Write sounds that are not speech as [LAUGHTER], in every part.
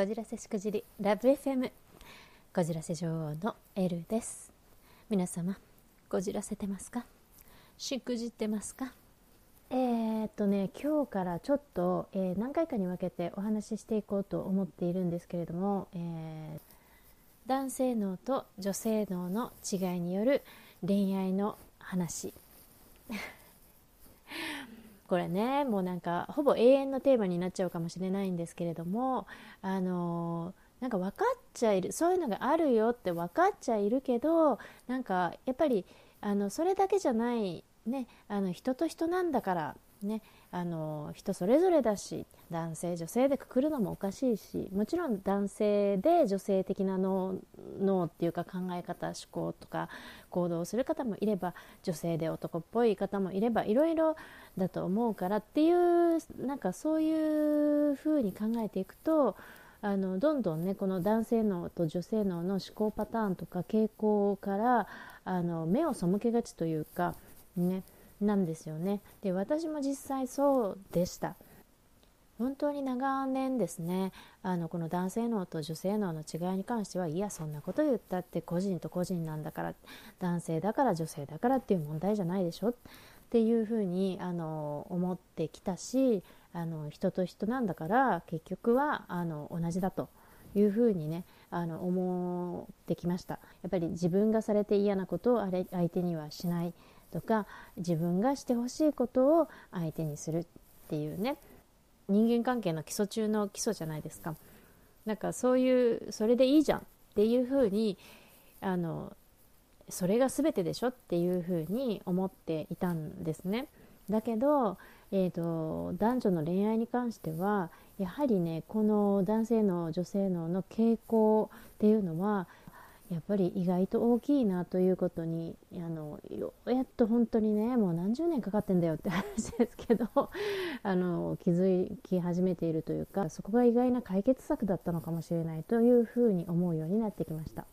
こじらせしくじりラブ FM こじらせ女王のエルです。皆様こじらせてますか？しくじってますか？えー、っとね今日からちょっと、えー、何回かに分けてお話ししていこうと思っているんですけれども、えー、男性脳と女性脳の違いによる恋愛の話。これねもうなんかほぼ永遠のテーマになっちゃうかもしれないんですけれどもあのなんか分かっちゃいるそういうのがあるよって分かっちゃいるけどなんかやっぱりあのそれだけじゃないねあの人と人なんだからねあの人それぞれだし男性女性でくくるのもおかしいしもちろん男性で女性的な脳脳っていうか考え方思考とか行動をする方もいれば女性で男っぽい方もいればいろいろだと思うからっていうなんかそういうふうに考えていくとあのどんどんねこの男性脳と女性脳の思考パターンとか傾向からあの目を背けがちというかね。なんですよね。で私も実際そうでした。本当に長年ですね。あのこの男性脳と女性脳の違いに関してはいやそんなこと言ったって個人と個人なんだから男性だから女性だからっていう問題じゃないでしょ。っていうふうにあの思ってきたしあの人と人なんだから結局はあの同じだと。いうふうにねあの思ってきました。やっぱり自分がされて嫌なことをあれ相手にはしない。とか自分がしてほしいことを相手にするっていうね。人間関係の基礎中の基礎じゃないですか。なんかそういうそれでいいじゃんっていうふうにあのそれが全てでしょっていうふうに思っていたんですね。だけど、えーと、男女の恋愛に関してはやはりねこの男性の女性のの傾向っていうのはやっぱり意外と大きいなということにあのようやっと本当にねもう何十年かかってんだよって話ですけど [LAUGHS] あの気づき始めているというかそこが意外な解決策だったのかもしれないというふうに思うようになってきました。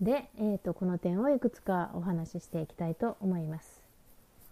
で、えーと、この点をいくつかお話ししていきたいと思います。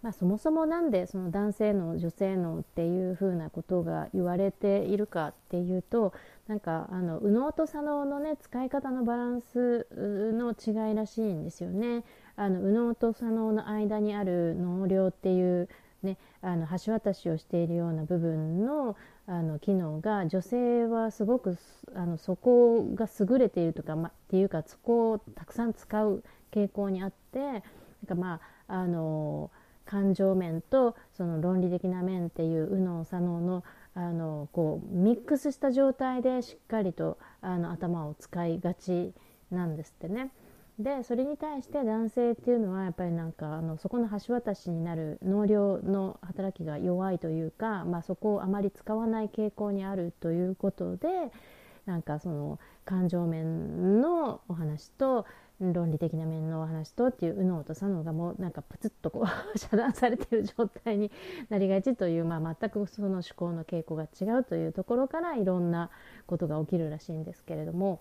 まあ、そもそも何でその男性の女性のっていうふうなことが言われているかっていうとなんかあの右脳と左脳のね使い方のバランスの違いらしいんですよね。あの右脳と左脳の間にある脳量っていうね、あの橋渡しをしているような部分のあの機能が女性はすごくあのそこが優れているとか、ま、っていうかそこをたくさん使う傾向にあってなんかまああの感情面とその論理的な面っていう右脳左脳のあのこうミックスした状態でしっかりとあの頭を使いがちなんですってね。でそれに対して男性っていうのはやっぱりなんかあのそこの橋渡しになる能量の働きが弱いというか、まあ、そこをあまり使わない傾向にあるということでなんかその感情面のお話と論理的な面のお話とっていう右脳と左脳がもうなんかプツッとこう [LAUGHS] 遮断されてる状態になりがちという、まあ、全くその思考の傾向が違うというところからいろんなことが起きるらしいんですけれども。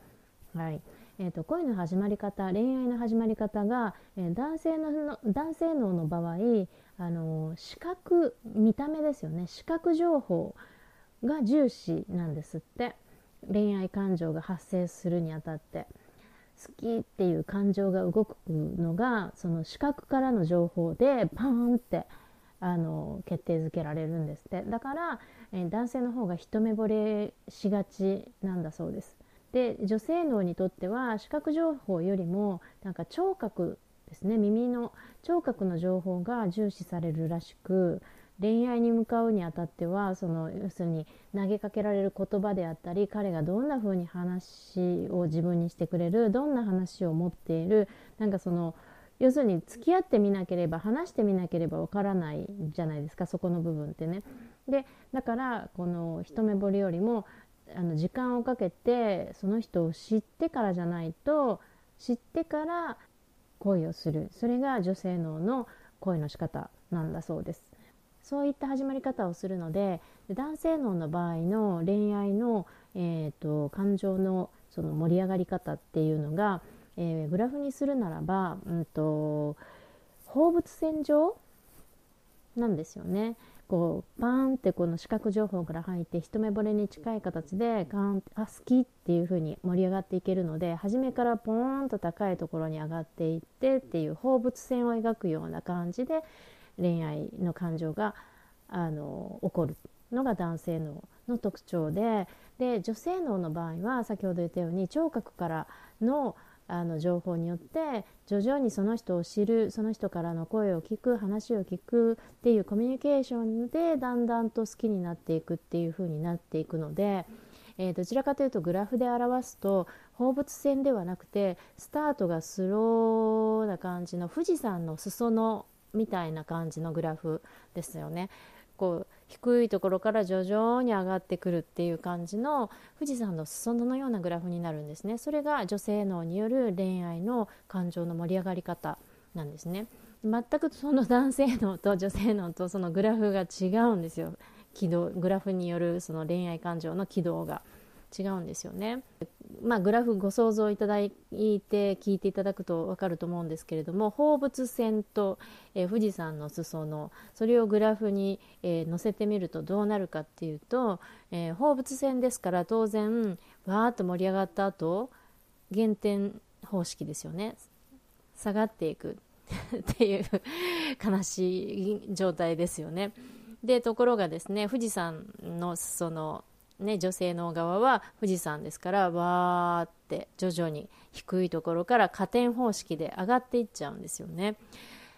はい。えーと、恋の始まり方恋愛の始まり方が、えー、男性の男性脳の場合あの視覚見た目ですよね。視覚情報が重視なんですって。恋愛感情が発生するにあたって。好きっていう感情が動くのがその視覚からの情報でパーンってあの決定づけられるんですって。だから、えー、男性の方が一目惚れしがちなんだそうです。で女性脳にとっては視覚情報よりもなんか聴覚ですね。耳の聴覚の情報が重視されるらしく恋愛に向かうにあたってはその要するに投げかけられる言葉であったり彼がどんな風に話を自分にしてくれるどんな話を持っているなんかその要するに付き合ってみなければ話してみなければわからないじゃないですかそこの部分ってね。でだからこの一目惚れよりもあの時間をかけてその人を知ってからじゃないと知ってから恋をするそれが女性脳の恋の仕方なんだそうですそういった始まり方をするので男性脳の場合の恋愛の、えーと、感情のその盛り上がり方っていうのが、えー、グラフにするならば、うんと放物線上なんですよね。こうパーンってこの視覚情報から入って一目惚れに近い形でガンあ好きっていう風に盛り上がっていけるので初めからポーンと高いところに上がっていってっていう放物線を描くような感じで恋愛の感情があの起こるのが男性脳の特徴でで女性脳の場合は先ほど言ったように聴覚からのあの情報によって徐々にその人を知るその人からの声を聞く話を聞くっていうコミュニケーションでだんだんと好きになっていくっていう風になっていくので、えー、どちらかというとグラフで表すと放物線ではなくてスタートがスローな感じの富士山の裾野みたいな感じのグラフですよね。こう低いところから徐々に上がってくるっていう感じの富士山の裾野のようなグラフになるんですね。それが女性脳による恋愛の感情の盛り上がり方なんですね。全くその男性脳と女性脳とそのグラフが違うんですよ。軌道グラフによるその恋愛感情の軌道が。違うんですよね。まあ、グラフご想像いただいて聞いていただくと分かると思うんですけれども放物線と、えー、富士山の裾野それをグラフに、えー、載せてみるとどうなるかっていうと、えー、放物線ですから当然わーっと盛り上がった後減点方式ですよね下がっていく [LAUGHS] っていう悲しい状態ですよね。でところがですね富士山の裾野ね、女性の側は富士山ですからわーって徐々に低いところから加点方式で上がっていっちゃうんですよね。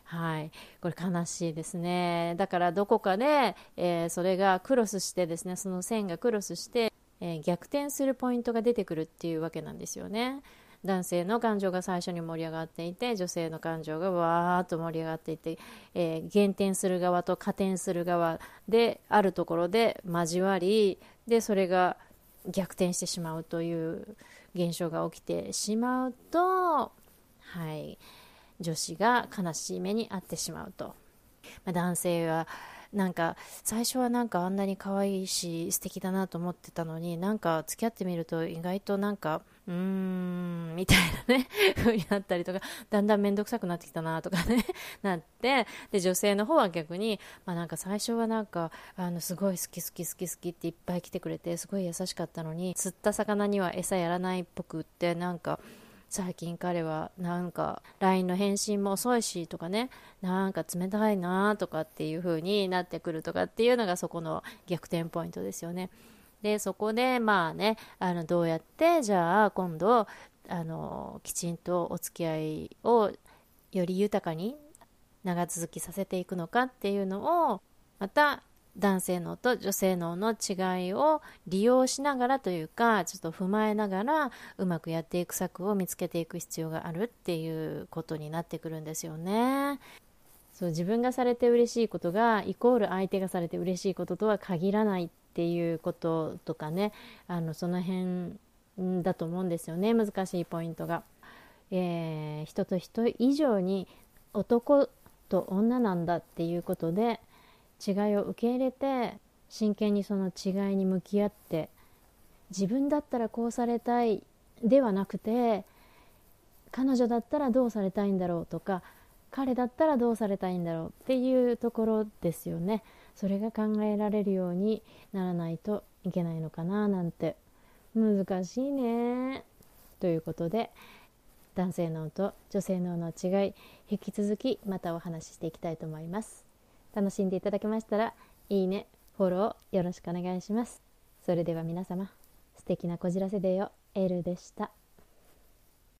はい、これ悲しいですね。だからどこかで、えー、それがクロスしてですね、その線がクロスして、えー、逆転するポイントが出てくるっていうわけなんですよね。男性の感情が最初に盛り上がっていて女性の感情がわーっと盛り上がっていて、えー、減点する側と加点する側であるところで交わりでそれが逆転してしまうという現象が起きてしまうと、はい、女子が悲しい目に遭ってしまうと、まあ、男性はなんか最初はなんかあんなに可愛いし素敵だなと思ってたのになんか付き合ってみると意外となんかうーんみたいなね [LAUGHS] 風になったりとかだんだん面倒くさくなってきたなとかね [LAUGHS] なってで女性の方は逆に、まあ、なんか最初はなんかあのすごい好き好き好き好きっていっぱい来てくれてすごい優しかったのに釣った魚には餌やらないっぽくってなんか最近彼はなんか LINE の返信も遅いしとかねなんか冷たいなとかっていう風になってくるとかっていうのがそこの逆転ポイントですよね。でそこでまあねあのどうやってじゃあ今度あのきちんとお付き合いをより豊かに長続きさせていくのかっていうのをまた男性脳と女性脳の違いを利用しながらというかちょっと踏まえながらうまくやっていく策を見つけていく必要があるっていうことになってくるんですよね。そう自分がされて嬉しいことがイコール相手がされて嬉しいこととは限らないっていうこととかねあのその辺だと思うんですよね難しいポイントが。えー、人と人以上に男と女なんだっていうことで違いを受け入れて真剣にその違いに向き合って自分だったらこうされたいではなくて彼女だったらどうされたいんだろうとか彼だったらどうされたいんだろうっていうところですよね。それが考えられるようにならないといけないのかななんて。難しいね。ということで男性脳と女性脳の違い引き続きまたお話ししていきたいと思います。楽しんでいただけましたらいいねフォローよろしくお願いします。それでは皆様素敵なこじらせデーをエルでした。